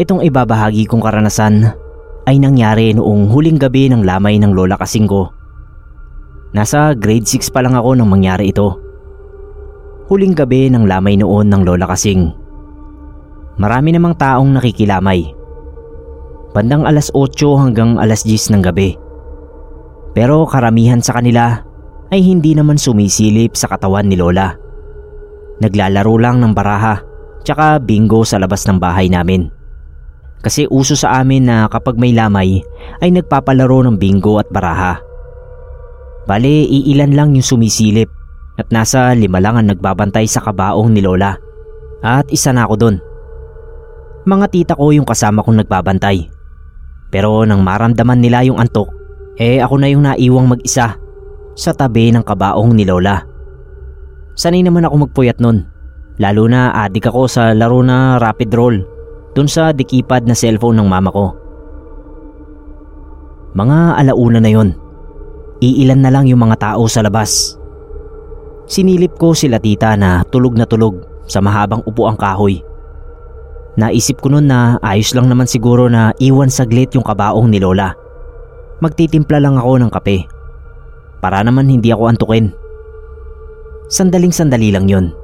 Itong ibabahagi kong karanasan ay nangyari noong huling gabi ng lamay ng lola kasing ko. Nasa grade 6 pa lang ako nang mangyari ito. Huling gabi ng lamay noon ng lola kasing. Marami namang taong nakikilamay. Bandang alas 8 hanggang alas 10 ng gabi. Pero karamihan sa kanila ay hindi naman sumisilip sa katawan ni Lola. Naglalaro lang ng baraha tsaka bingo sa labas ng bahay namin. Kasi uso sa amin na kapag may lamay ay nagpapalaro ng bingo at baraha. Bale, iilan lang yung sumisilip at nasa lima lang ang nagbabantay sa kabaong ni Lola. At isa na ako dun. Mga tita ko yung kasama kong nagbabantay. Pero nang maramdaman nila yung antok, eh ako na yung naiwang mag-isa sa tabi ng kabaong ni Lola. Sanay naman ako magpuyat nun. Lalo na adik ako sa laro na rapid roll dun sa dikipad na cellphone ng mama ko. Mga alauna na yon. Iilan na lang yung mga tao sa labas. Sinilip ko sila tita na tulog na tulog sa mahabang upuang kahoy. Naisip ko noon na ayos lang naman siguro na iwan saglit yung kabaong ni Lola. Magtitimpla lang ako ng kape. Para naman hindi ako antukin. Sandaling sandali lang yon.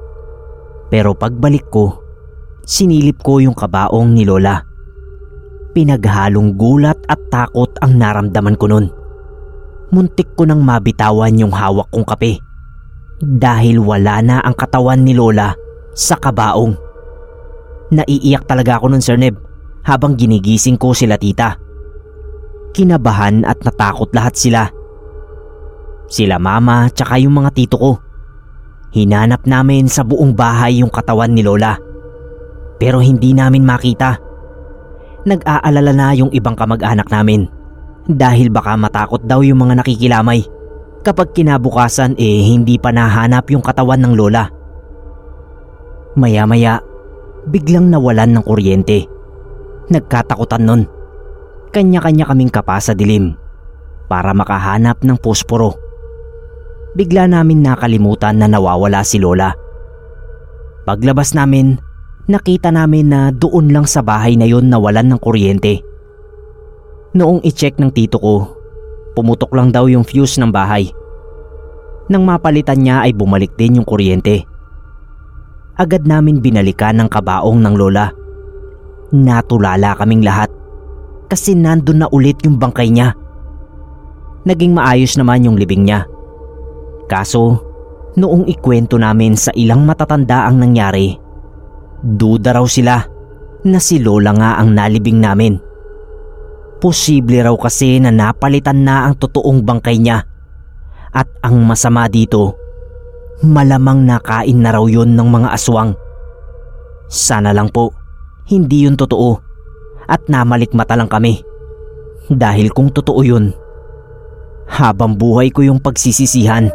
Pero pagbalik ko, sinilip ko yung kabaong ni Lola. Pinaghalong gulat at takot ang naramdaman ko noon. Muntik ko nang mabitawan yung hawak kong kape dahil wala na ang katawan ni Lola sa kabaong. Naiiyak talaga ako nun Sir Neb habang ginigising ko sila tita. Kinabahan at natakot lahat sila. Sila mama tsaka yung mga tito ko. Hinanap namin sa buong bahay yung katawan ni Lola. Pero hindi namin makita. Nag-aalala na yung ibang kamag-anak namin dahil baka matakot daw yung mga nakikilamay kapag kinabukasan eh hindi pa nahanap yung katawan ng lola. Maya-maya, biglang nawalan ng kuryente. Nagkatakutan nun. Kanya-kanya kaming kapa sa dilim para makahanap ng posporo. Bigla namin nakalimutan na nawawala si Lola. Paglabas namin, nakita namin na doon lang sa bahay na yon nawalan ng kuryente. Noong i-check ng tito ko, pumutok lang daw yung fuse ng bahay. Nang mapalitan niya ay bumalik din yung kuryente. Agad namin binalikan ng kabaong ng lola. Natulala kaming lahat kasi nandun na ulit yung bangkay niya. Naging maayos naman yung libing niya. Kaso, noong ikwento namin sa ilang matatanda ang nangyari, duda raw sila na si Lola nga ang nalibing namin. Posible raw kasi na napalitan na ang totoong bangkay niya. At ang masama dito, malamang nakain na raw yun ng mga aswang. Sana lang po, hindi yun totoo at namalikmata lang kami. Dahil kung totoo yun, habang buhay ko yung pagsisisihan